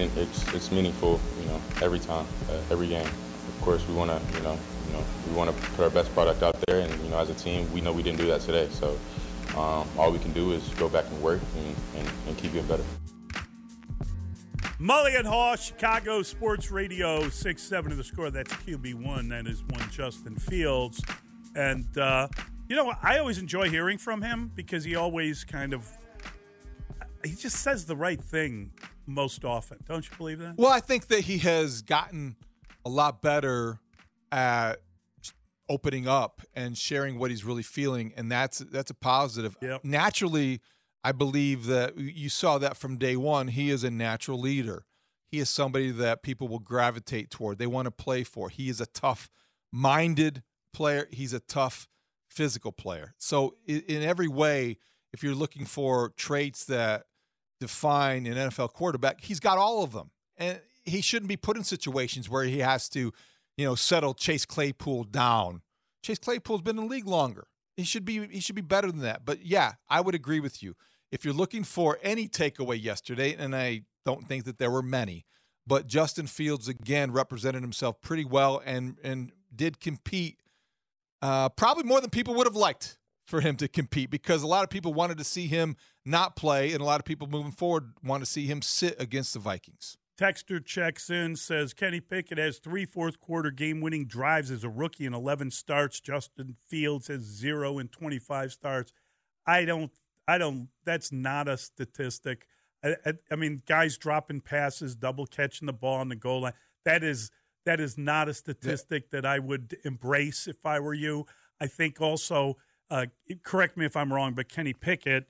it's it's meaningful, you know, every time, uh, every game. Of course, we want to, you know, you know, we want to put our best product out there, and you know, as a team, we know we didn't do that today. So um, all we can do is go back and work and, and, and keep getting better. Mully and Haugh, Chicago Sports Radio, 6 7 to the score. That's QB1. That is one Justin Fields. And, uh, you know, I always enjoy hearing from him because he always kind of, he just says the right thing most often. Don't you believe that? Well, I think that he has gotten a lot better at opening up and sharing what he's really feeling, and that's that's a positive. Yep. Naturally, I believe that you saw that from day one. He is a natural leader. He is somebody that people will gravitate toward. They want to play for. He is a tough minded player. He's a tough physical player. So in every way, if you're looking for traits that define an NFL quarterback, he's got all of them. And he shouldn't be put in situations where he has to, you know, settle Chase Claypool down. Chase Claypool's been in the league longer. He should be he should be better than that. But yeah, I would agree with you. If you're looking for any takeaway yesterday, and I don't think that there were many, but Justin Fields again represented himself pretty well and and did compete uh, probably more than people would have liked for him to compete because a lot of people wanted to see him not play, and a lot of people moving forward want to see him sit against the Vikings. Texter checks in, says Kenny Pickett has three fourth quarter game winning drives as a rookie and 11 starts. Justin Fields has zero and 25 starts. I don't, I don't, that's not a statistic. I, I, I mean, guys dropping passes, double catching the ball on the goal line. That is, that is not a statistic that I would embrace if I were you. I think also, uh, correct me if I'm wrong, but Kenny Pickett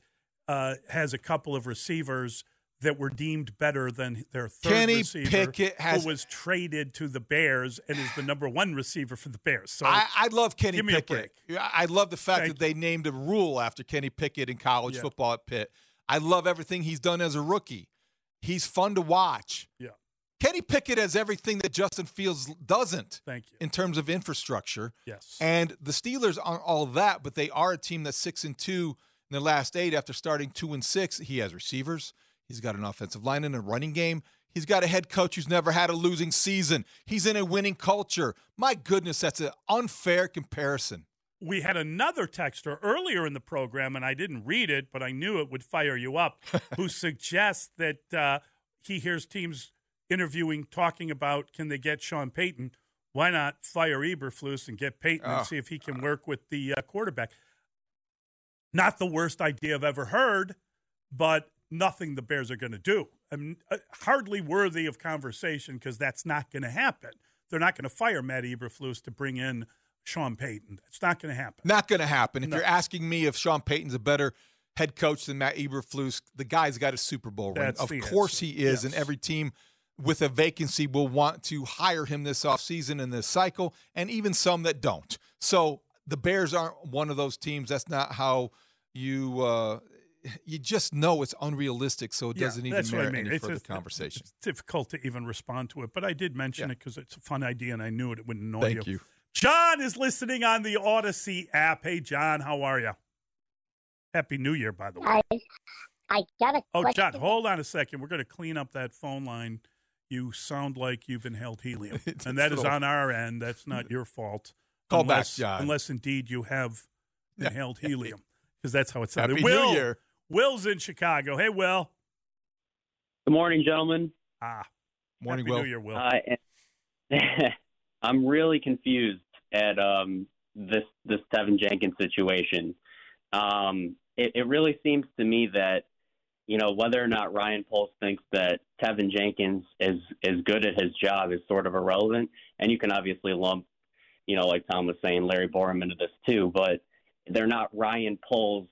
uh, has a couple of receivers that were deemed better than their third Kenny receiver, Pickett has, who was traded to the Bears and is the number one receiver for the Bears. So I, I love Kenny Pickett. I love the fact Thank that they named a rule after Kenny Pickett in college Yeah. football at Pitt. I love everything he's done as a rookie. He's fun to watch. Yeah. Kenny Pickett has everything that Justin Fields doesn't Thank you. in terms of infrastructure. Yes. And the Steelers aren't all that, but they are a team that's six and two in their last eight after starting two and six. He has receivers. He's got an offensive line and a running game. He's got a head coach who's never had a losing season. He's in a winning culture. My goodness, that's an unfair comparison. we had another texter earlier in the program, and I didn't read it, but I knew it would fire you up, who suggests that uh, he hears teams interviewing, talking about can they get Sean Payton? Why not fire Eberflus and get Payton Oh. and see if he can work with the uh, quarterback? Not the worst idea I've ever heard, but nothing the Bears are going to do. I mean, uh, hardly worthy of conversation because that's not going to happen. They're not going to fire Matt Eberflus to bring in Sean Payton. It's not going to happen. Not going to happen. If No. you're asking me if Sean Payton's a better head coach than Matt Eberflus, the guy's got a Super Bowl ring. That's Of course answer. he is, Yes. and every team with a vacancy will want to hire him this offseason in this cycle, and even some that don't. So the Bears aren't one of those teams. That's not how you uh, you just know it's unrealistic, so it Yeah, doesn't even that's what I mean. any It's further just- conversation. It's difficult to even respond to it, but I did mention Yeah. it because it's a fun idea, and I knew it, it would annoy Thank you. John is listening on the Odyssey app. Hey, John, how are you? Happy New Year, by the way. I, I got a Oh, question. John, hold on a second. We're going to clean up that phone line. You sound like you've inhaled helium, and that is on our end. That's not your fault. Call back, unless, John. Unless indeed you have inhaled helium, because that's how it sounded. Happy Will, New Year. Will's in Chicago. Hey, Will. Good morning, gentlemen. Ah, Morning, Happy Will. New Year, Will. Uh, I'm really confused at um, this this Teven Jenkins situation. Um, it, it really seems to me that you know whether or not Ryan Poles thinks that Teven Jenkins is is good at his job is sort of irrelevant, and you can obviously lump, you know, like Tom was saying, Larry Borom into this too, but they're not Ryan Poles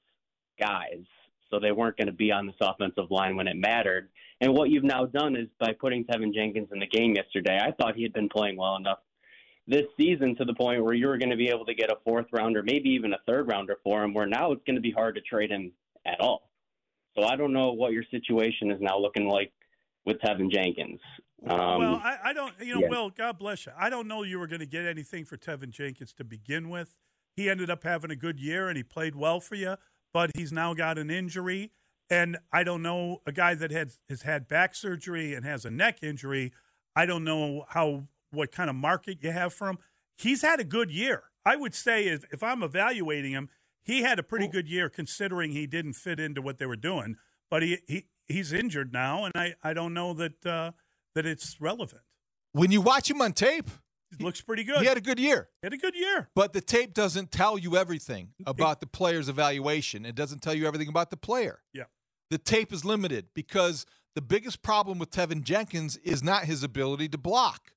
guys, so they weren't going to be on this offensive line when it mattered. And what you've now done is by putting Teven Jenkins in the game yesterday, I thought he had been playing well enough this season to the point where you were going to be able to get a fourth rounder, maybe even a third rounder for him, where now it's going to be hard to trade him at all. So I don't know what your situation is now looking like with Teven Jenkins. Um, well, I, I don't, you know, yeah. Will, God bless you. I don't know you were going to get anything for Teven Jenkins to begin with. He ended up having a good year and he played well for you, but he's now got an injury. And I don't know a guy that has has had back surgery and has a neck injury. I don't know how what kind of market you have for him. He's had a good year. I would say if, if I'm evaluating him, he had a pretty good year considering he didn't fit into what they were doing. But he, he he's injured now, and I, I don't know that uh, that it's relevant. When you watch him on tape, He looks pretty good. he had a good year. He had a good year. But the tape doesn't tell you everything about the player's evaluation. It doesn't tell you everything about the player. Yeah. The tape is limited because the biggest problem with Teven Jenkins is not his ability to block.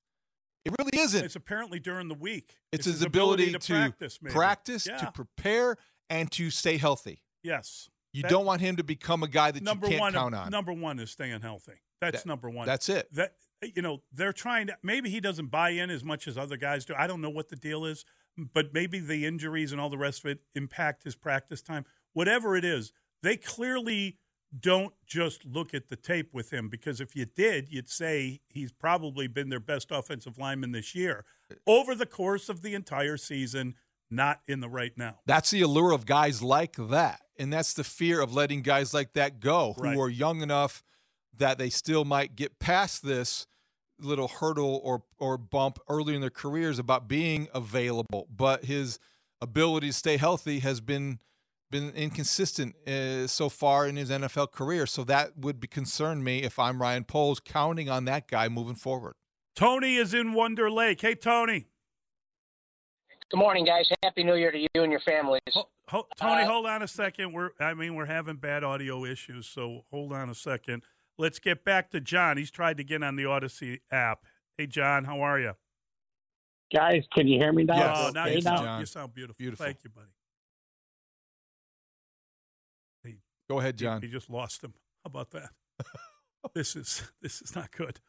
It really isn't. It's apparently during the week. It's, his, ability, to, practice, maybe. practice, Yeah. to prepare, and to stay healthy. yes. You That- don't want him to become a guy that number you can't one. count on. Number one is staying healthy. That's That- number one. That's it. that you know they're trying to. Maybe he doesn't buy in as much as other guys do. I don't know what the deal is, but maybe the injuries and all the rest of it impact his practice time. Whatever it is, they clearly don't just look at the tape with him because if you did, you'd say he's probably been their best offensive lineman this year over the course of the entire season. Not in the right now. That's the allure of guys like that. And that's the fear of letting guys like that go who Right. are young enough that they still might get past this little hurdle or or bump early in their careers about being available. But his ability to stay healthy has been been inconsistent uh, so far in his NFL career. So that would be concern me if I'm Ryan Poles counting on that guy moving forward. Tony is in Wonder Lake. Hey, Tony. Good morning, guys. Happy New Year to you and your families. Ho- ho- Tony, Uh, hold on a second. We're I mean we're having bad audio issues, so hold on a second. Let's get back to John. He's tried to get on the Odyssey app. Hey, John, how are you? Guys, can you hear me now? Yes. Oh, now Okay, you now. sound, John. you sound beautiful. Beautiful. Thank you, buddy. Go ahead, John. He, just lost him. How about that? this is this is not good.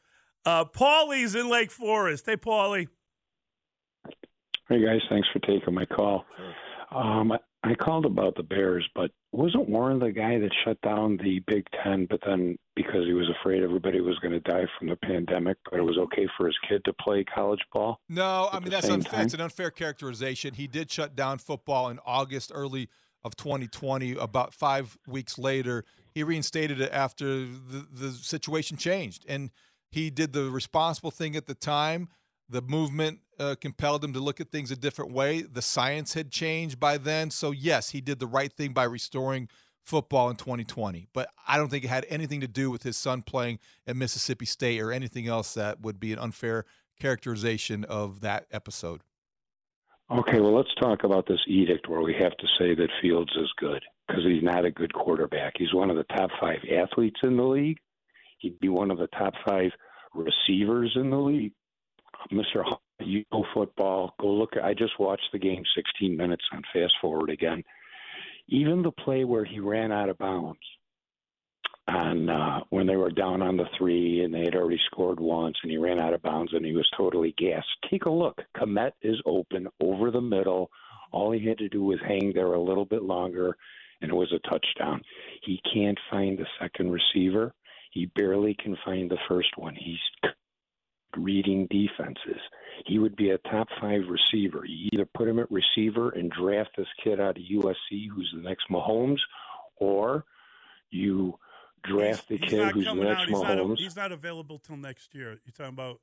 Uh, Paulie's in Lake Forest. Hey, Paulie. Hey guys, thanks for taking my call. Um, I, called about the Bears, but wasn't Warren the guy that shut down the Big Ten? But then because he was afraid everybody was going to die from the pandemic, but it was okay for his kid to play college ball. No, I mean that's same unfair. It's an unfair characterization. He did shut down football in August, early of 2020. About five weeks later, he reinstated it after the the situation changed, and he did the responsible thing at the time. The movement uh, compelled him to look at things a different way. The science had changed by then, so yes, he did the right thing by restoring football in 2020. But I don't think it had anything to do with his son playing at Mississippi State or anything else that would be an unfair characterization of that episode. Okay, well let's talk about this edict where we have to say that Fields is good because he's not a good quarterback. He's one of the top five athletes in the league. He'd be one of the top five receivers in the league. Mr. You know football. Go look. I just watched the game 16 minutes on fast forward again. Even the play where he ran out of bounds on uh, when they were down on the three and they had already scored once and he ran out of bounds and he was totally gassed. Take a look. Kmet is open over the middle. All he had to do was hang there a little bit longer and it was a touchdown. He can't find the second receiver. He barely can find the first one. He's reading defenses. He would be a top five receiver. You either put him at receiver and draft this kid out of USC who's the next Mahomes, or you draft the kid who's the next out. He's not, Mahomes. he's not available till next year. You're talking about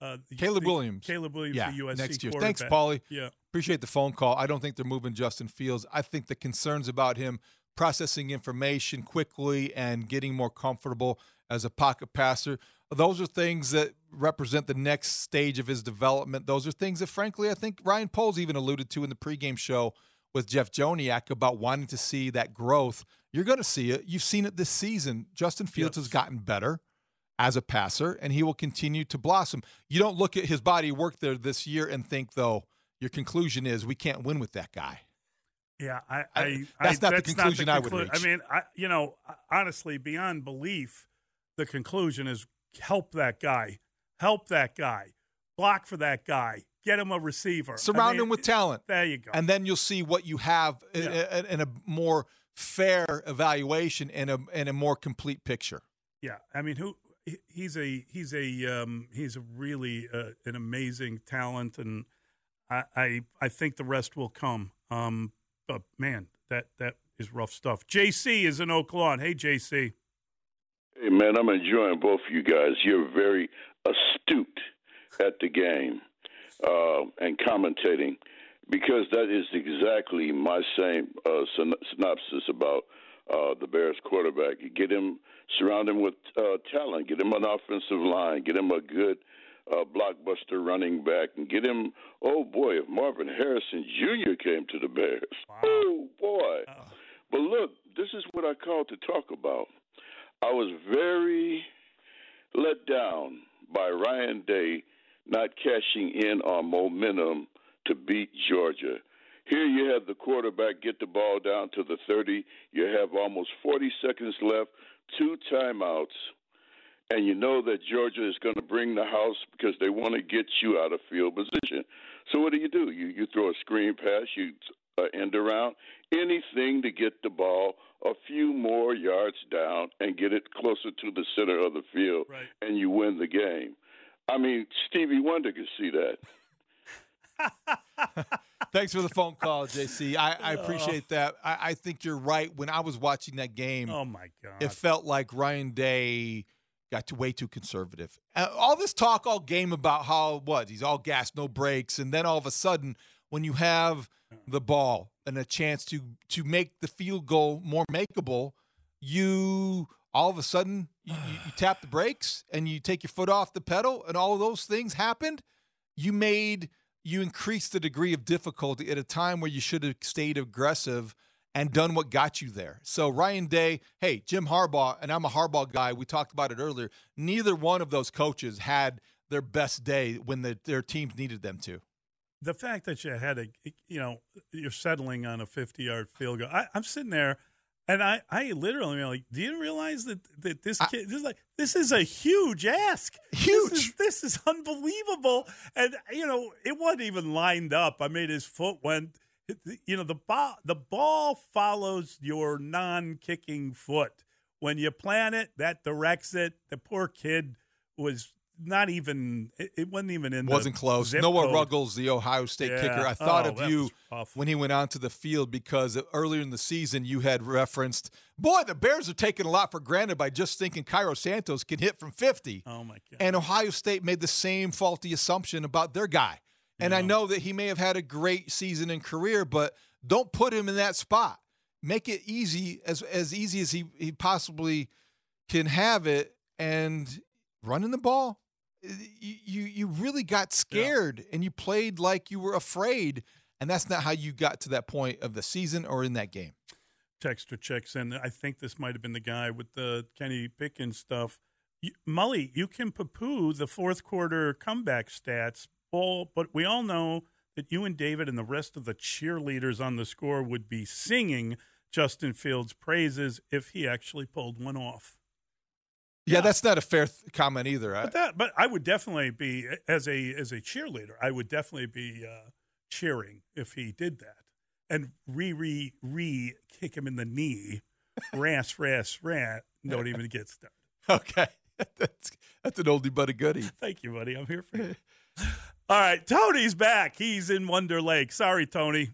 uh, Caleb the- Williams. Caleb Williams, yeah, the USC next year. Thanks, Paulie. Yeah. Appreciate the phone call. I don't think they're moving Justin Fields. I think the concerns about him processing information quickly and getting more comfortable as a pocket passer, those are things that represent the next stage of his development. Those are things that, frankly, I think Ryan Poles even alluded to in the pregame show with Jeff Joniak about wanting to see that growth. You're going to see it. You've seen it this season. Justin Fields Yes. has gotten better as a passer, and he will continue to blossom. You don't look at his body work there this year and think, though, your conclusion is we can't win with that guy. Yeah, I, I- I, that's I, not the conclusion I would reach. I mean, I, you know, honestly, beyond belief, the conclusion is help that guy, help that guy, block for that guy, get him a receiver, I Surround mean, him with talent. There you go. and then you'll see what you have in, Yeah. in- in a more fair evaluation and a and a more complete picture. Yeah, I mean, who he's a he's a um, he's a really uh, an amazing talent, and I, I I think the rest will come. Um, but man, that that is rough stuff. JC is in Oak Lawn. Hey, JC. Hey, man, I'm enjoying both of you guys. You're very astute at the game uh, and commentating because that is exactly my same uh, synopsis about uh, the Bears quarterback. You get him, surround him with uh, talent, get him an offensive line, get him a good uh, blockbuster running back, and get him. Oh boy, if Marvin Harrison Jr. came to the Bears, wow. oh boy. Uh-oh. But look, this is what I called to talk about. I was very let down by Ryan Day not cashing in on momentum to beat Georgia. Here you have the quarterback get the ball down to the 30. You have almost 40 seconds left, two timeouts, and you know that Georgia is going to bring the house because they want to get you out of field position. So what do you do? You you throw a screen pass, you uh, end around, anything to get the ball a few more yards down and get it closer to the center of the field, right. and you win the game. I mean, Stevie Wonder could see that. Thanks for the phone call, JC. I, I appreciate that. I, I, think you're right. When I was watching that game, oh my god, it felt like Ryan Day got too, way too conservative. Uh, all this talk all game about how what he's all gas, no brakes, and then all of a sudden, when you have the ball and a chance to to make the field goal more makeable, you all of a sudden you, you, tap the brakes and you take your foot off the pedal, and all of those things happened. You made you increased the degree of difficulty at a time where you should have stayed aggressive and done what got you there. So Ryan Day, hey, Jim Harbaugh, and I'm a Harbaugh guy. We talked about it earlier. Neither one of those coaches had their best day when the, their teams needed them to. The fact that you had a, you know, you're settling on a 50 yard field goal. I, I'm sitting there and I, I literally like, do you realize that, that this kid, I, this is like, this is a huge ask. Huge. This is, this is unbelievable. And, you know, it wasn't even lined up. I mean, his foot went, you know, the ball, the ball follows your non kicking foot. When you plant it, that directs it. The poor kid was not even it, it wasn't even in wasn't close. Noah code. Ruggles, the Ohio State yeah. kicker. I oh, thought oh, of you when he went onto the field because earlier in the season you had referenced, boy, the Bears are taking a lot for granted by just thinking Cairo Santos can hit from 50. Oh my god. And Ohio State made the same faulty assumption about their guy. And yeah. I know that he may have had a great season and career, but don't put him in that spot. Make it easy as as easy as he, he possibly can have it and running the ball you you really got scared yeah. and you played like you were afraid, and that's not how you got to that point of the season or in that game. Texter checks in. I think this might have been the guy with the Kenny Pickens stuff. You, Mully, you can poo-poo the fourth quarter comeback stats, all, but we all know that you and David and the rest of the cheerleaders on the score would be singing Justin Fields' praises if he actually pulled one off. Yeah, that's not a fair th- comment either. But that, but I would definitely be as a as a cheerleader. I would definitely be uh, cheering if he did that and re re re kick him in the knee, ras ras rat. Don't even get started. Okay, that's that's an oldie but a goodie. Thank you, buddy. I'm here for you. All right, Tony's back. He's in Wonder Lake. Sorry, Tony.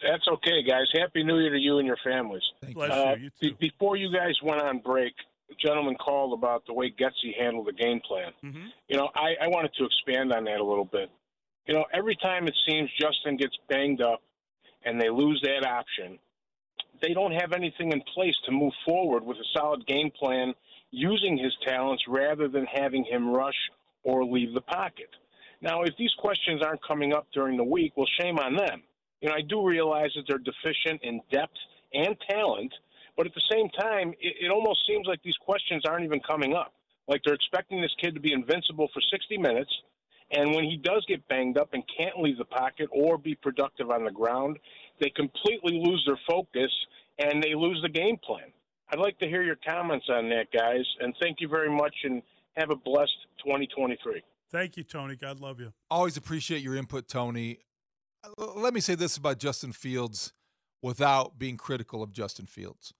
That's okay, guys. Happy New Year to you and your families. Thank uh, you. you be- before you guys went on break, gentleman called about the way Getsy handled the game plan. Mm-hmm. You know, I, I wanted to expand on that a little bit. You know, every time it seems Justin gets banged up and they lose that option, they don't have anything in place to move forward with a solid game plan using his talents rather than having him rush or leave the pocket. Now, if these questions aren't coming up during the week, well, shame on them. You know, I do realize that they're deficient in depth and talent – but at the same time, it, it almost seems like these questions aren't even coming up. Like they're expecting this kid to be invincible for 60 minutes. And when he does get banged up and can't leave the pocket or be productive on the ground, they completely lose their focus and they lose the game plan. I'd like to hear your comments on that, guys. And thank you very much and have a blessed 2023. Thank you, Tony. God love you. Always appreciate your input, Tony. Let me say this about Justin Fields without being critical of Justin Fields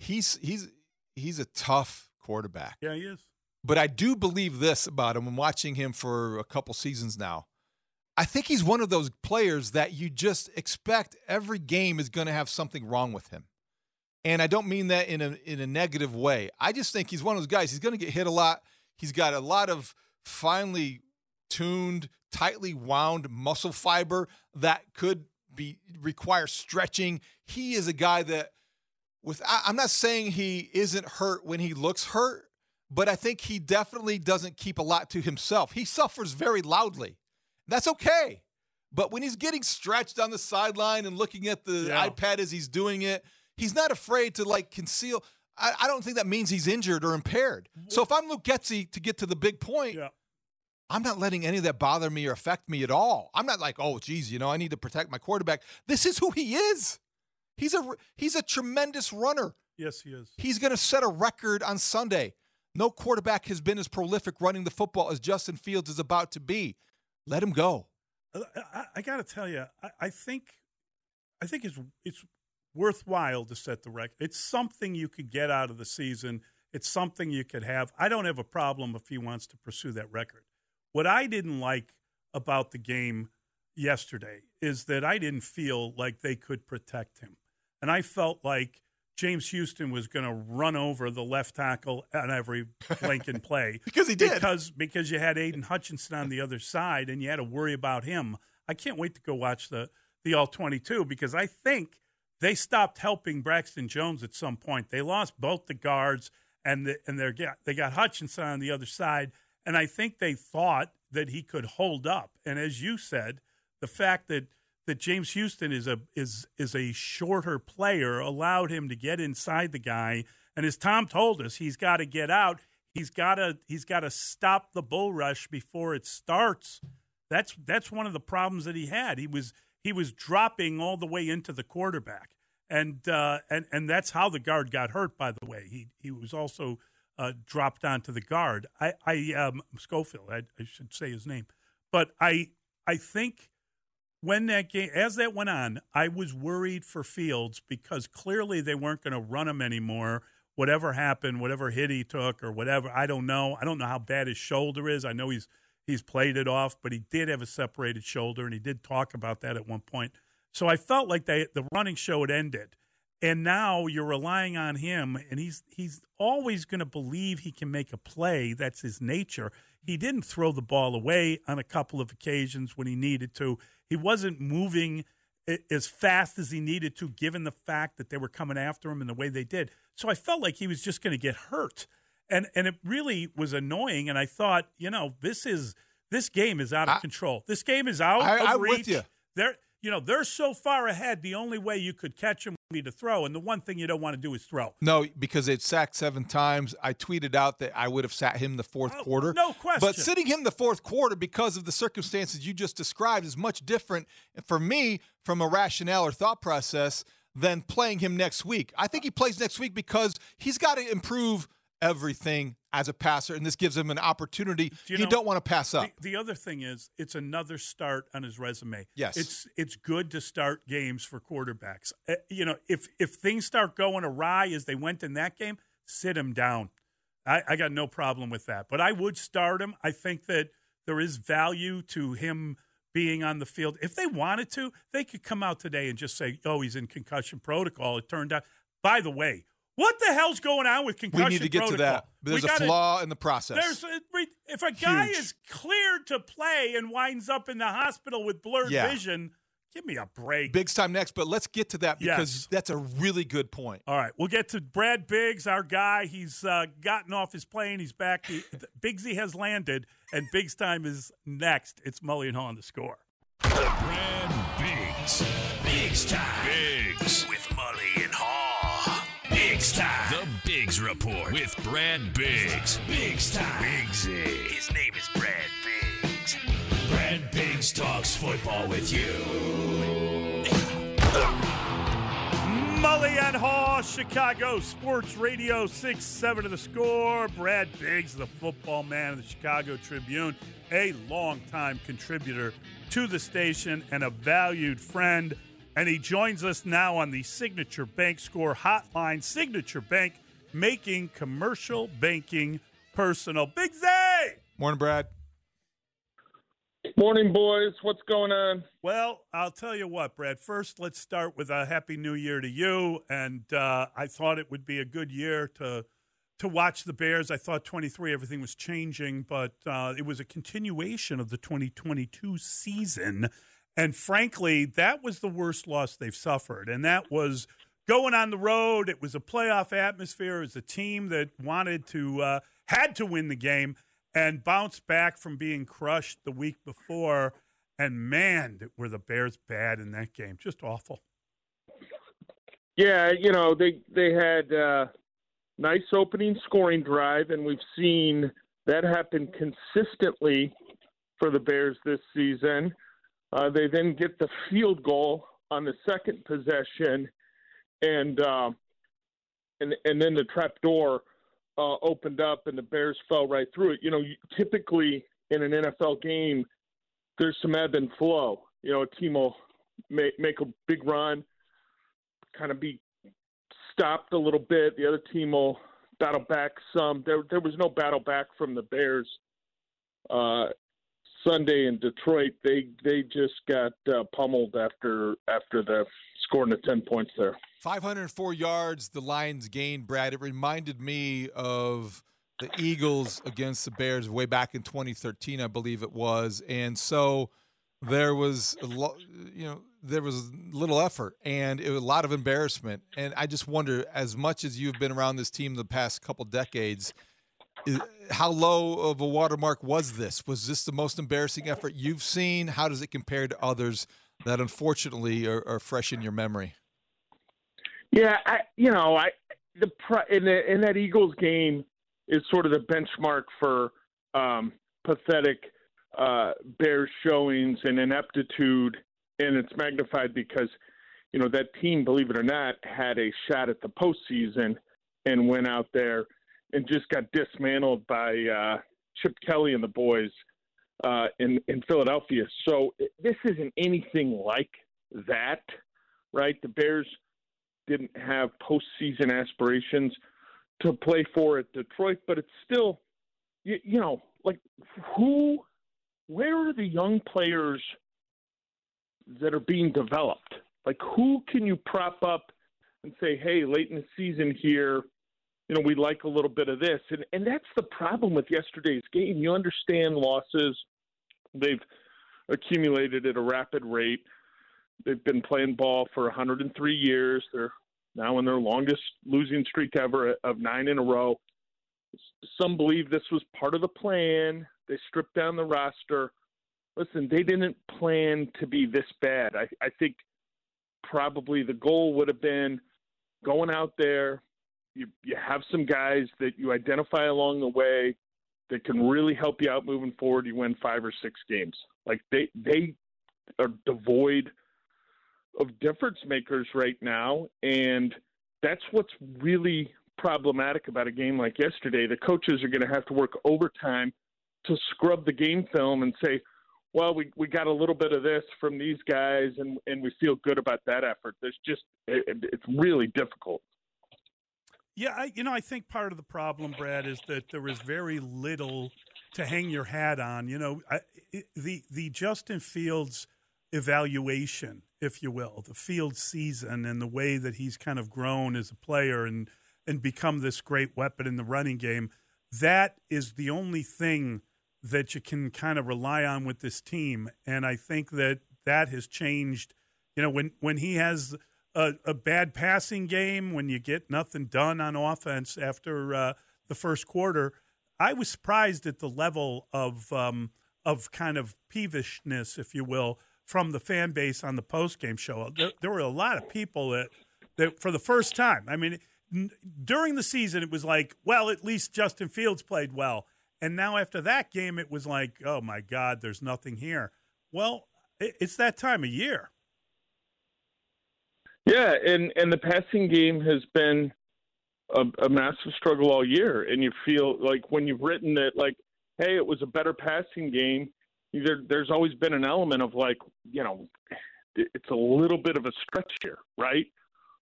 he's he's he's a tough quarterback. Yeah, he is. But I do believe this about him. I'm watching him for a couple seasons now. I think he's one of those players that you just expect every game is going to have something wrong with him. And I don't mean that in a in a negative way. I just think he's one of those guys. He's going to get hit a lot. He's got a lot of finely tuned, tightly wound muscle fiber that could be require stretching. He is a guy that with I, I'm not saying he isn't hurt when he looks hurt, but I think he definitely doesn't keep a lot to himself. He suffers very loudly. That's okay. But when he's getting stretched on the sideline and looking at the Yeah. iPad as he's doing it, he's not afraid to like conceal. I, I don't think that means he's injured or impaired. Mm-hmm. So if I'm Luke Getsy to get to the big point, Yeah. I'm not letting any of that bother me or affect me at all. I'm not like, oh, geez, you know, I need to protect my quarterback. This is who he is. He's a he's a tremendous runner. Yes, he is. He's going to set a record on Sunday. No quarterback has been as prolific running the football as Justin Fields is about to be. Let him go. I, I got to tell you, I, I think, I think it's it's worthwhile to set the record. It's something you could get out of the season. It's something you could have. I don't have a problem if he wants to pursue that record. What I didn't like about the game yesterday is that I didn't feel like they could protect him, and I felt like James Houston was going to run over the left tackle on every Lincoln play Because he did. because because you had Aidan Hutchinson on the other side and you had to worry about him. I can't wait to go watch the the all twenty two because I think they stopped helping Braxton Jones at some point. They lost both the guards and the, and they got they got Hutchinson on the other side, and I think they thought that he could hold up. And as you said, the fact that that James Houston is a is is a shorter player allowed him to get inside the guy. And as Tom told us, he's got to get out. He's got to he's got to stop the bull rush before it starts. That's that's one of the problems that he had. He was he was dropping all the way into the quarterback, and uh, and and that's how the guard got hurt. By the way, he he was also uh, dropped onto the guard. I I um, Schofield, I, I should say his name, but I I think when that game as that went on, I was worried for Fields because clearly they weren't going to run him anymore. Whatever happened, whatever hit he took or whatever, I don't know. I don't know how bad his shoulder is. I know he's he's played it off, but he did have a separated shoulder, and he did talk about that at one point. So I felt like they, the running show had ended, and now you're relying on him, and he's he's always going to believe he can make a play. That's his nature. He didn't throw the ball away on a couple of occasions when he needed to. He wasn't moving as fast as he needed to, given the fact that they were coming after him in the way they did. So I felt like he was just going to get hurt and and it really was annoying. And I thought, you know, this is this game is out of I- control. This game is out I- reach. with you. They're you know they're so far ahead. The only way you could catch them would be to throw, and the one thing you don't want to do is throw. No, because it sacked seven times. I tweeted out that I would have sat him the fourth Oh, quarter. no question. But sitting him the fourth quarter because of the circumstances you just described is much different for me from a rationale or thought process than playing him next week. I think he plays next week because he's got to improve everything as a passer, and this gives him an opportunity Do you you, know- don't want to pass up. The, the other thing is, it's another start on his resume. Yes. it's it's good to start games for quarterbacks. Uh, you know, if if things start going awry as they went in that game, sit him down. I, I got no problem with that. But I would start him. I think that there is value to him being on the field. If they wanted to, they could come out today and just say, "Oh, he's in concussion protocol." It turned out. By the way, what the hell's going on with concussion we need to get protocol? to that. But there's We a gotta- flaw in the process. there's if a guy Huge. is cleared to play and winds up in the hospital with blurred Yeah. vision, give me a break. Biggs time next, but let's get to that because Yes. that's a really good point. All right, we'll get to Brad Biggs, our guy. He's uh, gotten off his plane. He's back. He, Biggsy has landed, and Biggs time is next. It's Mully and Haugh on the score. Brad Biggs. Biggs time. Biggs. With Mully and Haugh. Biggs time. The Biggs Report with Brad Biggs. Biggs time. Biggsy. His name is Brad Biggs. Brad Biggs talks football with you. Mully and Haugh, Chicago Sports Radio, 6 7 to the score. Brad Biggs, the football man of the Chicago Tribune, a longtime contributor to the station and a valued friend. And he joins us now on the Signature Bank Score Hotline. Signature Bank making commercial banking personal. Biggsy! Morning, Brad. Morning, boys. What's going on? Well, I'll tell you what, Brad. First, let's start with a happy new year to you. And uh, I thought it would be a good year to to watch the Bears. I thought 23 everything was changing, but uh, it was a continuation of the 2022 season. And frankly, that was the worst loss they've suffered. And that was going on the road. It was a playoff atmosphere. It was a team that wanted to, uh, had to win the game and bounced back from being crushed the week before. And man, were the Bears bad in that game. Just awful. Yeah, you know, they, they had, uh, nice opening scoring drive, and we've seen that happen consistently for the Bears this season. Uh, they then get the field goal on the second possession, and uh, and and then the trap door uh, opened up, and the Bears fell right through it. You know, typically in an NFL game, there's some ebb and flow. You know, a team will make make a big run, kind of be stopped a little bit. The other team will battle back some. There, there was no battle back from the Bears uh, Sunday in Detroit. They they just got uh, pummeled after after the scoring the ten points there. 504 yards the Lions gained, Brad. It reminded me of the Eagles against the Bears way back in 2013, I believe it was, and so there was a lot, you know, there was little effort and it was a lot of embarrassment. And I just wonder, as much as you've been around this team the past couple decades, how low of a watermark was this? Was this the most embarrassing effort you've seen? How does it compare to others that unfortunately are, are fresh in your memory? Yeah, I, you know, I the in the, in that Eagles game is sort of the benchmark for um, pathetic uh, Bears showings and ineptitude, and it's magnified because you know that team, believe it or not, had a shot at the postseason and went out there and just got dismantled by uh, Chip Kelly and the boys uh, in in Philadelphia. So this isn't anything like that, right? The Bears didn't have postseason aspirations to play for at Detroit, but it's still, you, you know, like who where are the young players that are being developed? Like, who can you prop up and say, hey, late in the season here, you know, we like a little bit of this? And, and that's the problem with yesterday's game. You understand losses, they've accumulated at a rapid rate. They've been playing ball for 103 years. They're now in their longest losing streak ever of nine in a row. Some believe this was part of the plan. They stripped down the roster. Listen, they didn't plan to be this bad. I, I think probably the goal would have been going out there. You, you have some guys that you identify along the way that can really help you out moving forward. You win five or six games. Like they they are devoid of difference makers right now, and that's what's really problematic about a game like yesterday. The coaches are going to have to work overtime to scrub the game film and say, well, we, we got a little bit of this from these guys, and, and we feel good about that effort. There's just it, it's really difficult. Yeah, I, you know, I think part of the problem, Brad, is that there is very little to hang your hat on. You know, I, the the Justin Fields evaluation, if you will, the field season, and the way that he's kind of grown as a player and and become this great weapon in the running game. That is the only thing that you can kind of rely on with this team. And I think that that has changed. You know, when, when he has a, a bad passing game, when you get nothing done on offense after uh, the first quarter, I was surprised at the level of um, of kind of peevishness, if you will, from the fan base on the post game show. There, there, were a lot of people that, that, for the first time, I mean, n- during the season, it was like, well, at least Justin Fields played well. And now after that game, it was like, oh my God, there's nothing here. Well, it's that time of year. Yeah, and and the passing game has been a, a massive struggle all year, and you feel like when you've written it, like, hey, it was a better passing game. There, there's always been an element of like, you know, it's a little bit of a stretch here, right?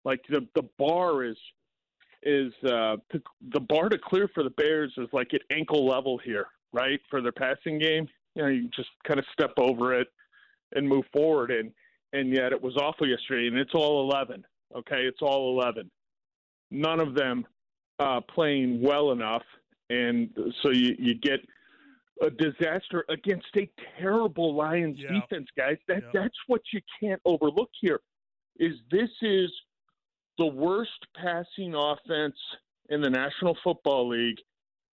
Like the the bar is is uh, to, the bar to clear for the Bears is like at ankle level here, right, for their passing game. you know you just kind of step over it and move forward. And and yet it was awful yesterday, and it's all eleven. Okay, it's all eleven. None of them uh, playing well enough, and so you you get a disaster against a terrible Lions Yeah. defense, guys. That Yeah. that's what you can't overlook here. Is this is the worst passing offense in the National Football League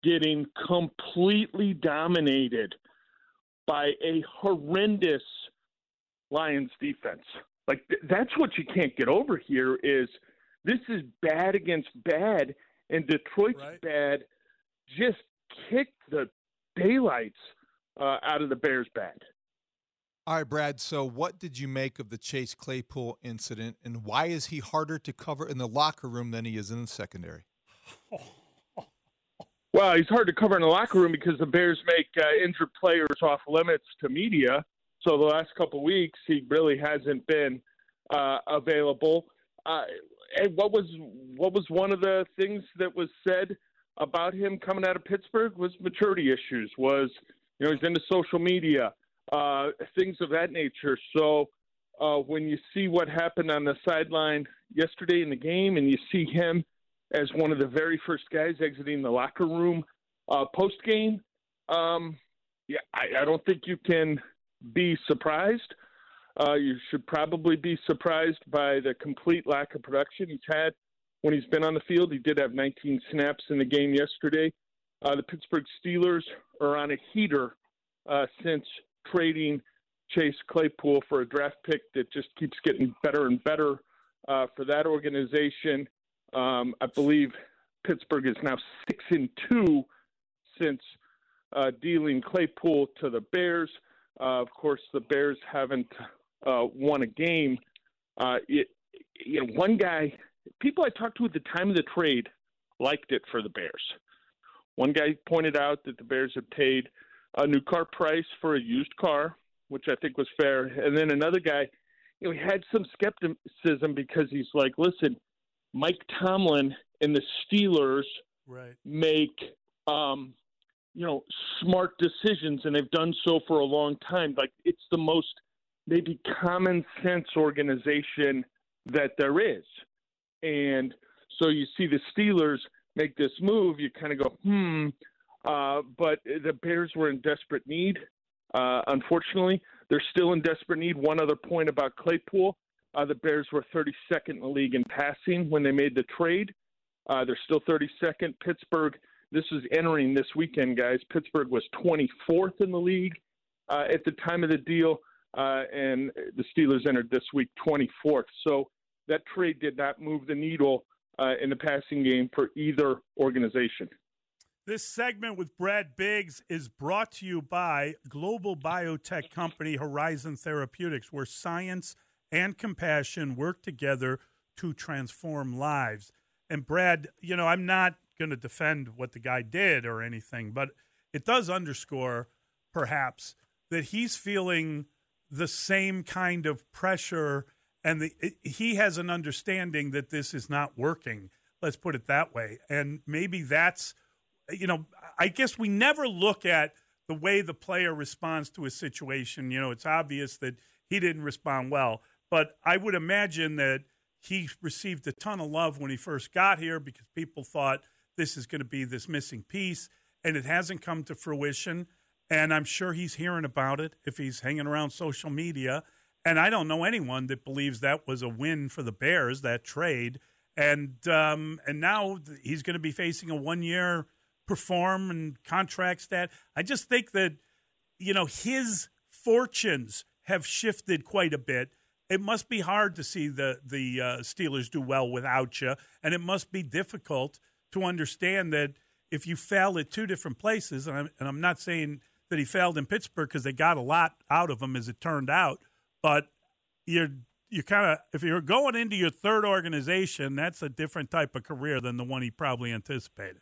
getting completely dominated by a horrendous Lions defense. Like th- that's what you can't get over here is this is bad against bad and Detroit's Right. bad just kicked the daylights uh, out of the Bears bad. All right, Brad. So, what did you make of the Chase Claypool incident, and why is he harder to cover in the locker room than he is in the secondary? Well, he's hard to cover in the locker room because the Bears make uh, injured players off limits to media. So the last couple weeks, he really hasn't been uh, available. Uh, and what was what was one of the things that was said about him coming out of Pittsburgh was maturity issues. Was you know he's into social media, uh, things of that nature. So uh, when you see what happened on the sideline yesterday in the game, and you see him as one of the very first guys exiting the locker room uh, post game. Um, yeah, I, I don't think you can be surprised. Uh, you should probably be surprised by the complete lack of production he's had when he's been on the field. He did have 19 snaps in the game yesterday. Uh, the Pittsburgh Steelers are on a heater uh, since trading Chase Claypool for a draft pick that just keeps getting better and better uh, for that organization. Um, I believe Pittsburgh is now six and two since uh, dealing Claypool to the Bears. Uh, of course, the Bears haven't uh, won a game. Uh, it, you know, one guy, people I talked to at the time of the trade liked it for the Bears. One guy pointed out that the Bears had paid a new car price for a used car, which I think was fair. And then another guy, you know, he had some skepticism because he's like, listen, Mike Tomlin and the Steelers Right. make um, you know smart decisions, and they've done so for a long time. Like it's the most maybe common sense organization that there is, and so you see the Steelers make this move, you kind of go, hmm. Uh, but the Bears were in desperate need. Uh, unfortunately, they're still in desperate need. One other point about Claypool: uh, the Bears were 32nd in the league in passing when they made the trade. Uh, they're still 32nd. Pittsburgh, this is entering this weekend, guys. Pittsburgh was 24th in the league uh, at the time of the deal, uh, and the Steelers entered this week 24th. So that trade did not move the needle uh, in the passing game for either organization. This segment with Brad Biggs is brought to you by global biotech company Horizon Therapeutics, where science and compassion work together to transform lives. And Brad, you know, I'm not going to defend what the guy did or anything, but it does underscore perhaps that he's feeling the same kind of pressure and the, he has an understanding that this is not working. Let's put it that way. And maybe that's you know, I guess we never look at the way the player responds to a situation. You know, it's obvious that he didn't respond well, but I would imagine that he received a ton of love when he first got here because people thought this is going to be this missing piece, and it hasn't come to fruition. And I'm sure he's hearing about it if he's hanging around social media. And I don't know anyone that believes that was a win for the Bears, that trade. And um, and now he's going to be facing a one year perform and contract stat. I just think that you know his fortunes have shifted quite a bit. It must be hard to see the the uh, Steelers do well without you, and it must be difficult to understand that if you fail at two different places, and I'm, and I'm not saying that he failed in Pittsburgh because they got a lot out of him as it turned out, but you're you kind of if you're going into your third organization, that's a different type of career than the one he probably anticipated.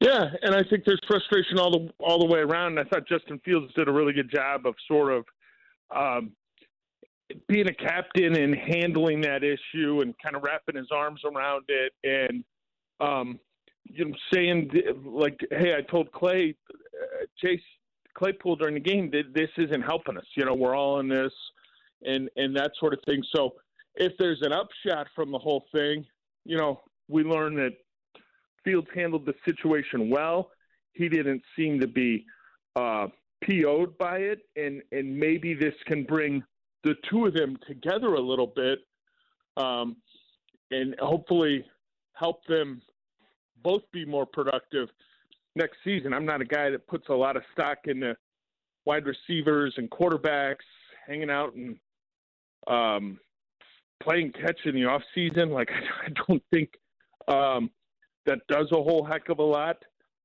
Yeah, and I think there's frustration all the all the way around. And I thought Justin Fields did a really good job of sort of um, being a captain and handling that issue and kind of wrapping his arms around it and um, you know saying like, "Hey, I told Clay, uh, Chase Claypool during the game, that this isn't helping us. You know, we're all in this, and and that sort of thing. So if there's an upshot from the whole thing, you know, we learn that Fields handled the situation well. He didn't seem to be uh, PO'd by it, and and maybe this can bring the two of them together a little bit, um, and hopefully help them both be more productive next season. I'm not a guy that puts a lot of stock in the wide receivers and quarterbacks hanging out and um, playing catch in the off season. Like I don't think um, that does a whole heck of a lot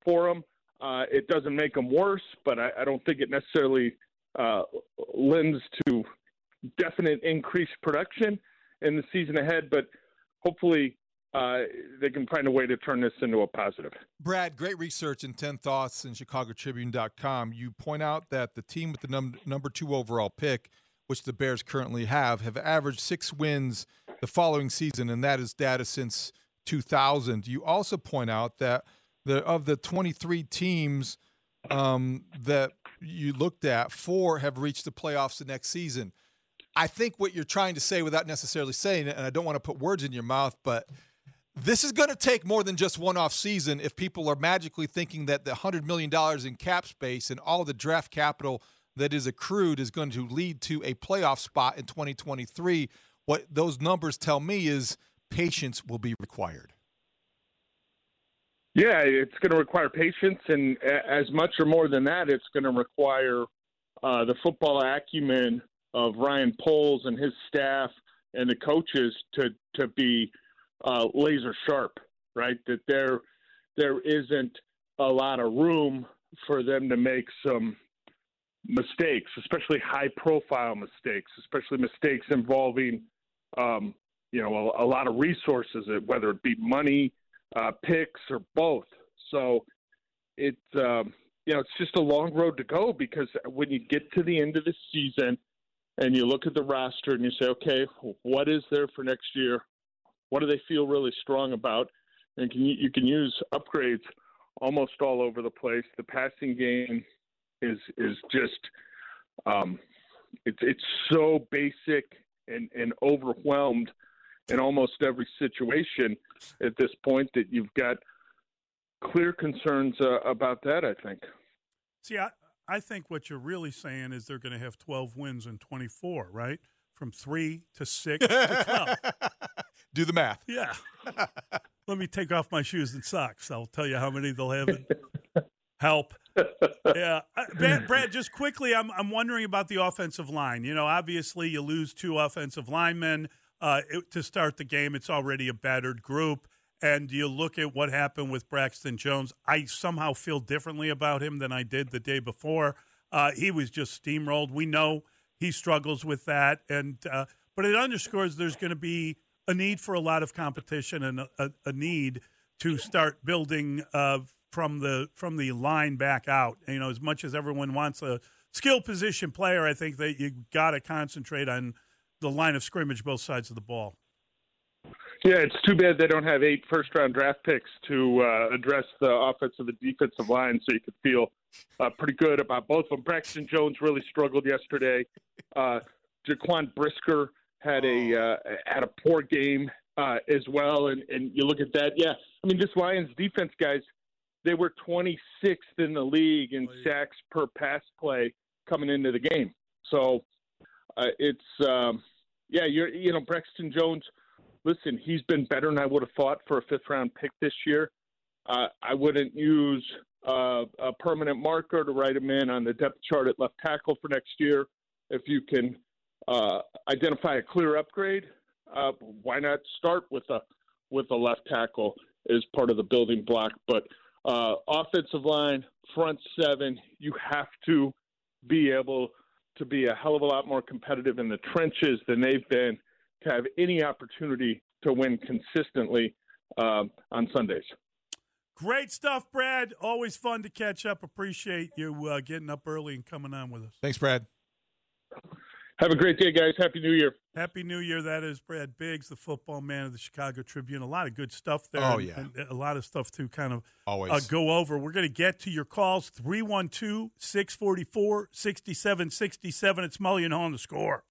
for them. Uh, it doesn't make them worse, but I, I don't think it necessarily uh, lends to definite increased production in the season ahead. But hopefully, uh, they can find a way to turn this into a positive. Brad, great research and 10 thoughts in ChicagoTribune.com. You point out that the team with the num- number two overall pick, which the Bears currently have, have averaged six wins the following season, and that is data since 2000. You also point out that the of the 23 teams um, that you looked at, four have reached the playoffs the next season. I think what you're trying to say without necessarily saying it, and I don't want to put words in your mouth, but this is going to take more than just one off season if people are magically thinking that the $100 million in cap space and all the draft capital that is accrued is going to lead to a playoff spot in 2023. What those numbers tell me is patience will be required. Yeah, it's going to require patience, and as much or more than that, it's going to require uh, the football acumen of Ryan Poles and his staff and the coaches to to be uh, laser sharp, right? That there there isn't a lot of room for them to make some mistakes, especially high profile mistakes, especially mistakes involving um, you know a, a, lot of resources, whether it be money, uh, picks, or both. So it's um, you know it's just a long road to go because when you get to the end of the season and you look at the roster and you say, okay, what is there for next year? What do they feel really strong about? And can you, you can use upgrades almost all over the place. The passing game is is just um, it's it's so basic and, and overwhelmed in almost every situation at this point that you've got clear concerns uh, about that. I think. See, I, I think what you're really saying is they're going to have 12 wins in 24, right? From three to six to 12. Do the math. Yeah. Let me take off my shoes and socks. I'll tell you how many they'll have. Help. Yeah. Brad, Brad, just quickly, I'm, I'm wondering about the offensive line. You know, obviously, you lose two offensive linemen uh, it, to start the game. It's already a battered group and you look at what happened with Braxton Jones, I somehow feel differently about him than I did the day before. Uh, he was just steamrolled. We know he struggles with that, and uh, but it underscores there's going to be a need for a lot of competition and a, a need to start building uh, from the from the line back out. You know, as much as everyone wants a skill position player, I think that you got to concentrate on the line of scrimmage, both sides of the ball. Yeah, it's too bad they don't have eight first round draft picks to uh, address the offensive and defensive line so you could feel uh, pretty good about both of them. Braxton Jones really struggled yesterday. Uh, Jaquan Brisker had a uh, had a poor game uh, as well, and and you look at that. Yeah, I mean this Lions defense, guys, they were 26th in the league in sacks per pass play coming into the game. So uh, it's um, yeah, you're you know Braxton Jones listen, he's been better than I would have thought for a fifth round pick this year. Uh, I wouldn't use uh, a permanent marker to write him in on the depth chart at left tackle for next year. If you can uh, identify a clear upgrade, uh, why not start with a with a left tackle as part of the building block? But uh, offensive line, front seven, you have to be able to be a hell of a lot more competitive in the trenches than they've been to have any opportunity to win consistently uh, on Sundays. Great stuff, Brad. Always fun to catch up. Appreciate you uh, getting up early and coming on with us. Thanks, Brad. Have a great day, guys. Happy New Year. Happy New Year. That is Brad Biggs, the football man of the Chicago Tribune. A lot of good stuff there. Oh, and- yeah. And a lot of stuff to kind of Always. uh, go over. We're going to get to your calls 312 644 6767. It's Mullion on the score.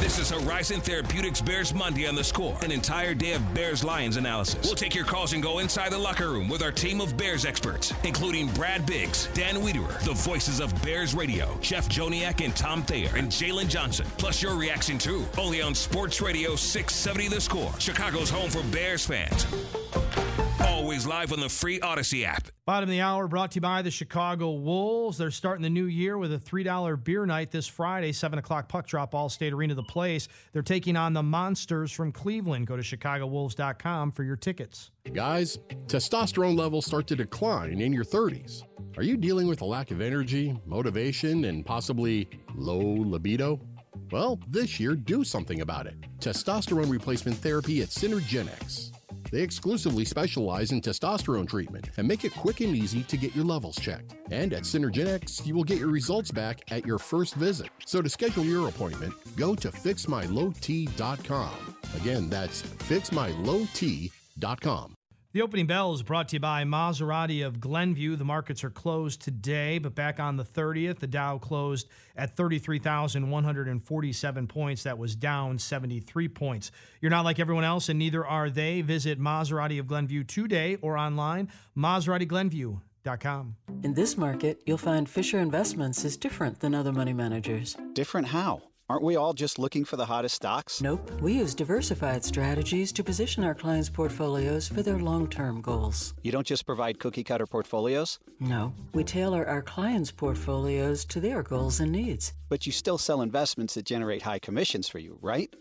This is Horizon Therapeutics Bears Monday on the score. An entire day of Bears Lions analysis. We'll take your calls and go inside the locker room with our team of Bears experts, including Brad Biggs, Dan Wiederer, the voices of Bears Radio, Jeff Joniak and Tom Thayer, and Jalen Johnson. Plus your reaction too. Only on Sports Radio 670 The Score, Chicago's home for Bears fans. Always live on the free Odyssey app. Bottom of the hour brought to you by the Chicago Wolves. They're starting the new year with a $3 beer night this Friday, 7 o'clock puck drop, Allstate Arena, the place. They're taking on the Monsters from Cleveland. Go to ChicagoWolves.com for your tickets. Guys, testosterone levels start to decline in your 30s. Are you dealing with a lack of energy, motivation, and possibly low libido? Well, this year, do something about it. Testosterone replacement therapy at Synergenx. They exclusively specialize in testosterone treatment and make it quick and easy to get your levels checked. And at Synergenx, you will get your results back at your first visit. So to schedule your appointment, go to fixmylowt.com. Again, that's fixmylowt.com. The opening bell is brought to you by Maserati of Glenview. The markets are closed today, but back on the 30th, the Dow closed at 33,147 points. That was down 73 points. You're not like everyone else, and neither are they. Visit Maserati of Glenview today or online, MaseratiGlenview.com. In this market, you'll find Fisher Investments is different than other money managers. Different how? Aren't we all just looking for the hottest stocks? Nope. We use diversified strategies to position our clients' portfolios for their long term goals. You don't just provide cookie cutter portfolios? No. We tailor our clients' portfolios to their goals and needs. But you still sell investments that generate high commissions for you, right?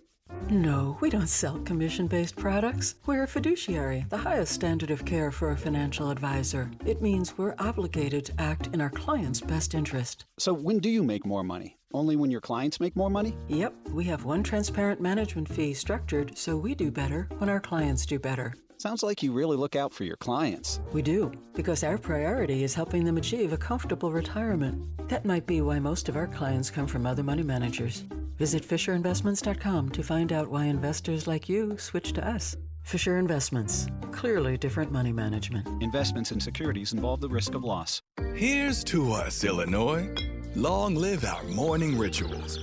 No, we don't sell commission based products. We're a fiduciary, the highest standard of care for a financial advisor. It means we're obligated to act in our client's best interest. So when do you make more money? Only when your clients make more money? Yep, we have one transparent management fee structured so we do better when our clients do better. Sounds like you really look out for your clients. We do, because our priority is helping them achieve a comfortable retirement. That might be why most of our clients come from other money managers. Visit FisherInvestments.com to find out why investors like you switch to us. Fisher Investments, clearly different money management. Investments in securities involve the risk of loss. Here's to us, Illinois. Long live our morning rituals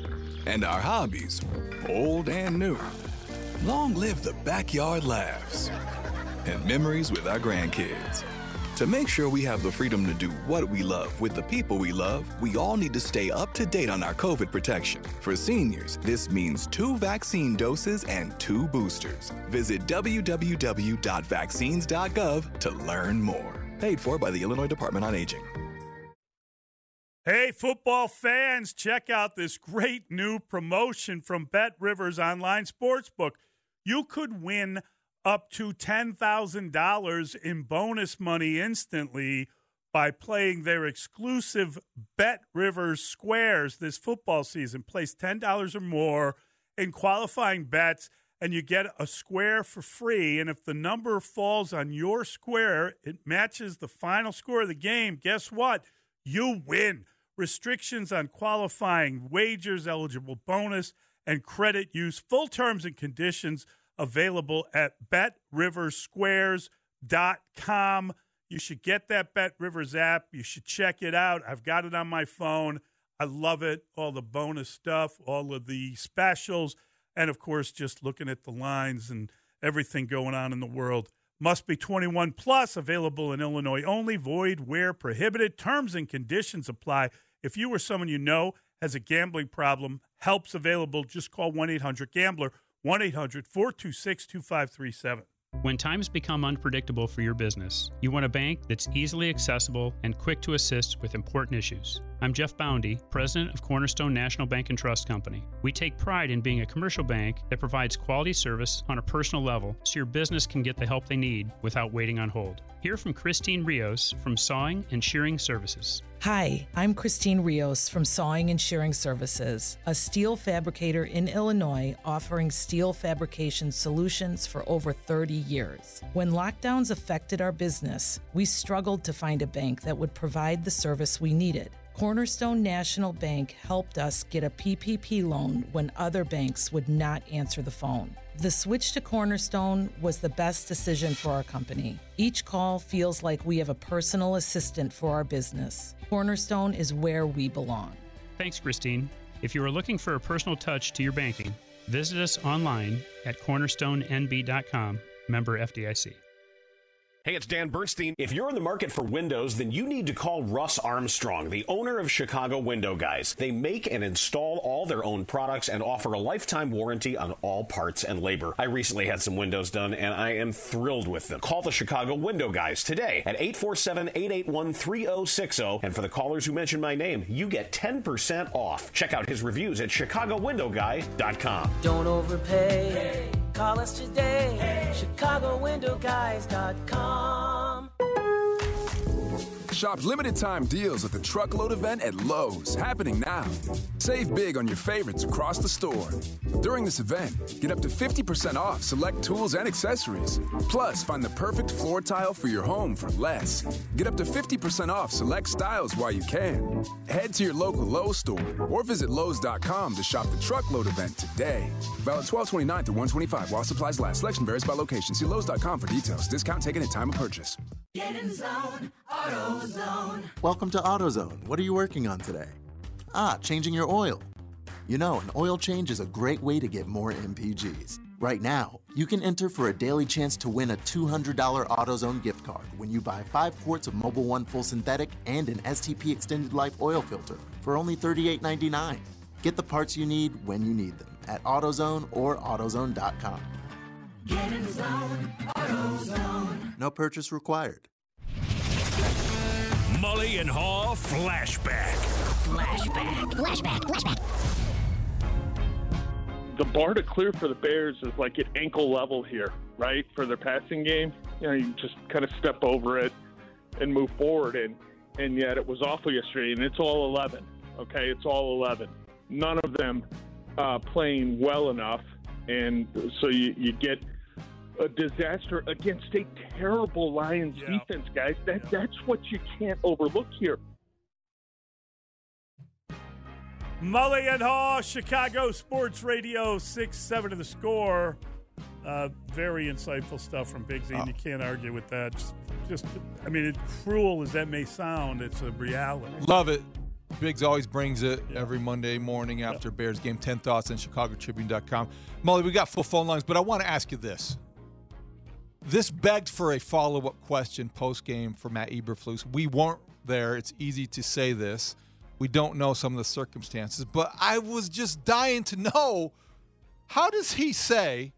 and our hobbies, old and new. Long live the backyard laughs and memories with our grandkids. To make sure we have the freedom to do what we love with the people we love, we all need to stay up to date on our COVID protection. For seniors, this means two vaccine doses and two boosters. Visit www.vaccines.gov to learn more. Paid for by the Illinois Department on Aging. Hey, football fans, check out this great new promotion from Bet Rivers Online Sportsbook. You could win up to $10,000 in bonus money instantly by playing their exclusive Bet Rivers Squares this football season. Place $10 or more in qualifying bets, and you get a square for free. And if the number falls on your square, it matches the final score of the game. Guess what? You win. Restrictions on qualifying wagers, eligible bonus, and credit use. Full terms and conditions available at betriversquares.com. You should get that Bet Rivers app. You should check it out. I've got it on my phone. I love it. All the bonus stuff, all of the specials, and of course, just looking at the lines and everything going on in the world. Must be 21 plus, available in Illinois only, void where prohibited. Terms and conditions apply. If you or someone you know has a gambling problem, help's available. Just call 1 800 Gambler, 1 800 426 2537. When times become unpredictable for your business, you want a bank that's easily accessible and quick to assist with important issues. I'm Jeff Boundy, president of Cornerstone National Bank and Trust Company. We take pride in being a commercial bank that provides quality service on a personal level so your business can get the help they need without waiting on hold. Hear from Christine Rios from Sawing and Shearing Services. Hi, I'm Christine Rios from Sawing and Shearing Services, a steel fabricator in Illinois offering steel fabrication solutions for over 30 years. When lockdowns affected our business, we struggled to find a bank that would provide the service we needed. Cornerstone National Bank helped us get a PPP loan when other banks would not answer the phone. The switch to Cornerstone was the best decision for our company. Each call feels like we have a personal assistant for our business. Cornerstone is where we belong. Thanks, Christine. If you are looking for a personal touch to your banking, visit us online at cornerstonenb.com, member FDIC. Hey, it's Dan Bernstein. If you're in the market for windows, then you need to call Russ Armstrong, the owner of Chicago Window Guys. They make and install all their own products and offer a lifetime warranty on all parts and labor. I recently had some windows done and I am thrilled with them. Call the Chicago Window Guys today at 847 881 3060. And for the callers who mention my name, you get 10% off. Check out his reviews at ChicagoWindowGuy.com. Don't overpay. Call us today. ChicagoWindowGuys.com. Shop limited time deals at the truckload event at Lowe's, happening now. Save big on your favorites across the store. During this event, get up to 50% off select tools and accessories. Plus, find the perfect floor tile for your home for less. Get up to 50% off select styles while you can. Head to your local Lowe's store or visit Lowe's.com to shop the truckload event today. Valid 1229 through 125 while supplies last. Selection varies by location. See Lowe's.com for details. Discount taken at time of purchase. Get in zone, AutoZone. Welcome to AutoZone. What are you working on today? Ah, changing your oil. You know, an oil change is a great way to get more MPGs. Right now, you can enter for a daily chance to win a $200 AutoZone gift card when you buy five quarts of Mobil One Full Synthetic and an STP Extended Life oil filter for only $38.99. Get the parts you need when you need them at AutoZone or AutoZone.com. Get in zone, AutoZone. No purchase required. Mully and Haugh flashback. Flashback. Flashback. Flashback. the bar to clear for the Bears is like at ankle level here, right? For their passing game, you know, you just kind of step over it and move forward, and and yet it was awful yesterday, and it's all eleven. Okay, it's all eleven. None of them uh, playing well enough, and so you you get a disaster against a terrible Lions defense, guys. That that's what you can't overlook here. Mully and Haugh, Chicago Sports Radio, 6 7 to the score. Uh, very insightful stuff from Biggsy, and you can't argue with that. Just, just, I mean, it, cruel as that may sound, it's a reality. Love it. Biggs always brings it every Monday morning after Bears game. 10 thoughts on ChicagoTribune.com. Mully, we got full phone lines, but I want to ask you this. This begged for a follow up question post game for Matt Eberflus. We weren't there. It's easy to say this. We don't know some of the circumstances, but I was just dying to know how does he say?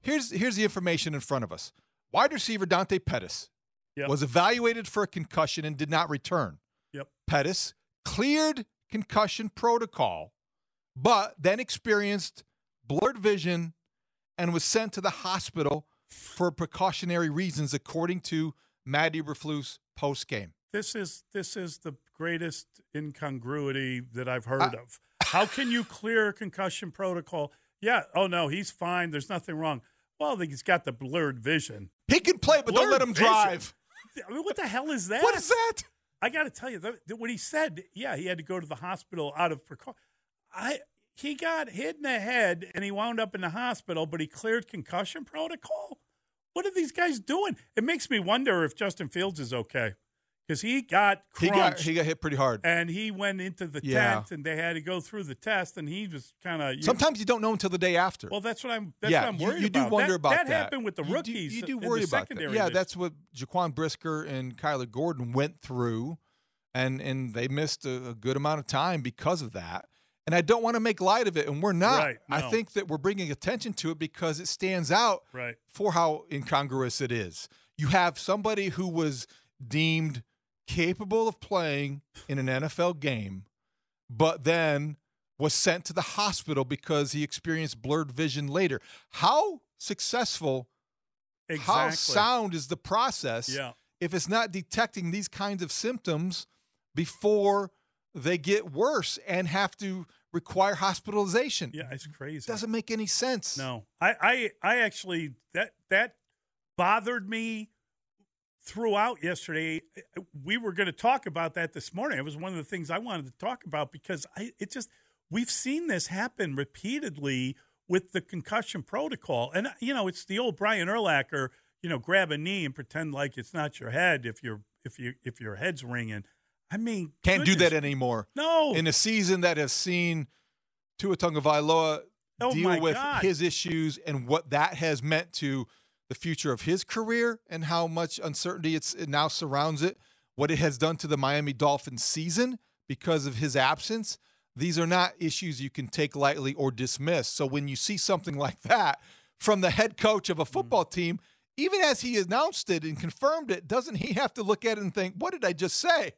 Here's here's the information in front of us. Wide receiver Dante Pettis Yep. was evaluated for a concussion and did not return. Yep. Pettis cleared concussion protocol, but then experienced blurred vision and was sent to the hospital for precautionary reasons, according to Matt Eberflus post game. This is this is the greatest incongruity that I've heard I- of. How can you clear a concussion protocol? Yeah. Oh no, he's fine. There's nothing wrong. Well, he's got the blurred vision. He can play, but don't let him Blurred vision? drive. I mean, what the hell is that? What is that? I got to tell you, that, that what he said, yeah, he had to go to the hospital out of precaution. I he got hit in the head and he wound up in the hospital, but he cleared concussion protocol. What are these guys doing? It makes me wonder if Justin Fields is okay because he got He got he got hit pretty hard. and he went into the Yeah. tent and they had to go through the test and he was kind of Sometimes you don't know until the day after. Well, that's what I'm. That's yeah, what I'm you- worried you, about. do wonder that, about that. that. happened with the You do- rookies. You do, in worry the about that. Yeah, that's what Jaquan Brisker and Kyler Gordon went through, and and they missed a, a good amount of time because of that. And I don't want to make light of it, and we're not. Right, I think that we're bringing attention to it because it stands out Right. for how incongruous it is. You have somebody who was deemed capable of playing in an NFL game, but then was sent to the hospital because he experienced blurred vision later. How successful, exactly. how sound is the process Yeah. if it's not detecting these kinds of symptoms before they get worse and have to require hospitalization? Yeah, it's crazy. Doesn't make any sense. No, I, I, I actually that that bothered me throughout yesterday, we were going to talk about that this morning. It was one of the things I wanted to talk about because I, it just we've seen this happen repeatedly with the concussion protocol, and you know it's the old Brian Urlacher, you know, grab a knee and pretend like it's not your head if you're if you if your head's ringing. I mean, Can't do that anymore. No. In a season that has seen Tua Tagovailoa Oh, deal with God. his issues and what that has meant to the future of his career and how much uncertainty it's, it now surrounds it, what it has done to the Miami Dolphins season because of his absence. These are not issues you can take lightly or dismiss. So when you see something like that from the head coach of a mm. football team, even as he announced it and confirmed it, doesn't he have to look at it and think, what did I just say?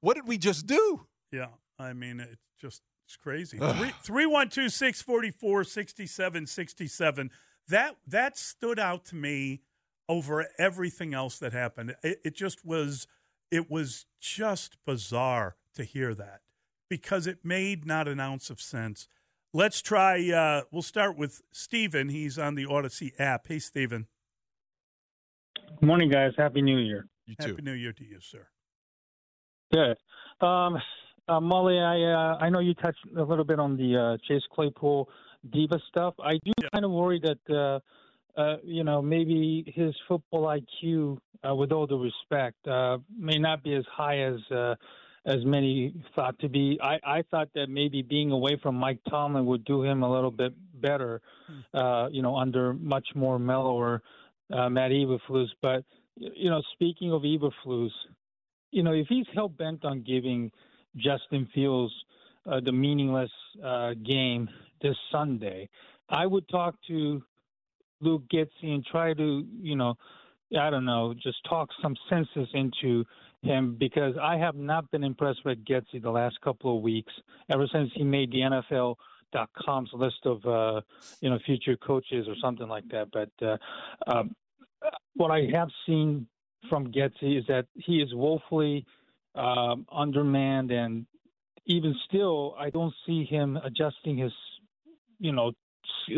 What did we just do? Yeah, I mean it's just it's crazy. Ugh. Three three one two six forty four sixty seven sixty seven. That that stood out to me over everything else that happened. It, it just was it was just bizarre to hear that because it made not an ounce of sense. Let's try. Uh, we'll start with Steven. He's on the Odyssey app. Hey, Steven. Good morning, guys. Happy New Year. You too. Happy New Year to you, sir. Good. Um, uh, Mully, I uh, I know you touched a little bit on the uh, Chase Claypool diva stuff. I do kind of worry that uh, uh, you know maybe his football IQ, uh, with all due respect, uh, may not be as high as uh, as many thought to be. I, I thought that maybe being away from Mike Tomlin would do him a little bit better, uh, you know, under much more mellower uh, Matt Eberflus. But you know, speaking of Eberflus, you know, if he's hell bent on giving Justin Fields uh, the meaningless uh, game this Sunday, I would talk to Luke Getsy and try to, you know, I don't know, just talk some senses into him because I have not been impressed with Getsy the last couple of weeks. Ever since he made the NFL.com's list of, uh, you know, future coaches or something like that. But uh, um, what I have seen from Getsy is that he is woefully um, undermanned, and even still, I don't see him adjusting his, you know,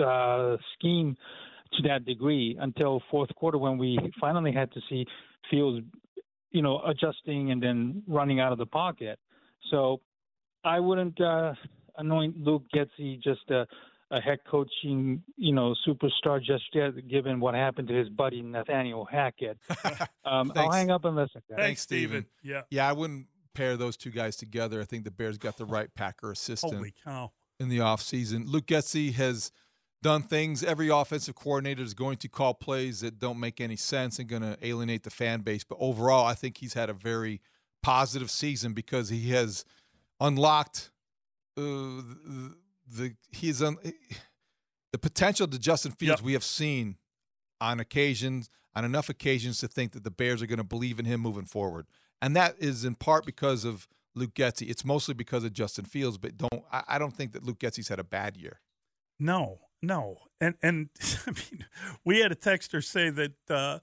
uh, scheme to that degree until fourth quarter when we finally had to see Fields, you know, adjusting and then running out of the pocket. So I wouldn't uh, anoint Luke Getsy just a, a head coaching, you know, superstar just yet, given what happened to his buddy Nathaniel Hackett. Um, I'll Thanks. hang up and listen. guys. Thanks, Steven. Yeah. Yeah, I wouldn't pair those two guys together. I think the Bears got the right Packer assistant Holy cow. in the offseason. Luke Getsy has done things. Every offensive coordinator is going to call plays that don't make any sense and going to alienate the fan base. But overall, I think he's had a very positive season because he has unlocked uh, the, the he is un, the potential to Justin Fields we have seen on occasions on enough occasions to think that the Bears are going to believe in him moving forward, and that is in part because of Luke Getsy. It's mostly because of Justin Fields, but don't I, I don't think that Luke Getsy's had a bad year. No, no, and and I mean, we had a texter say that uh,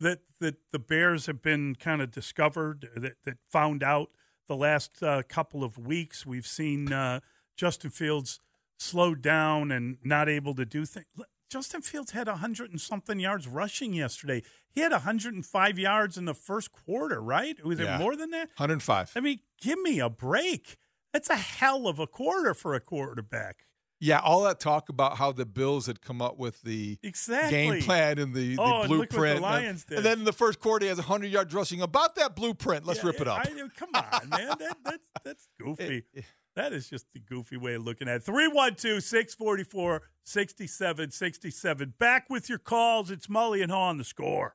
that that the Bears have been kind of discovered that that found out the last uh, couple of weeks. We've seen uh, Justin Fields slowed down and not able to do things. Justin Fields had a hundred and something yards rushing yesterday. He had 105 yards in the first quarter, right? Was Yeah. it more than that? 105. I mean, give me a break. That's a hell of a quarter for a quarterback. Yeah, all that talk about how the Bills had come up with the Exactly. game plan and the, the Oh, and look what the blueprint. And, did. and then in the first quarter, he has 100 yards rushing. About that blueprint, let's rip it up. I, come on, man. That, that's that's goofy. That is just the goofy way of looking at it. 312 644 6767. Back with your calls. It's Mully and Haugh on the score.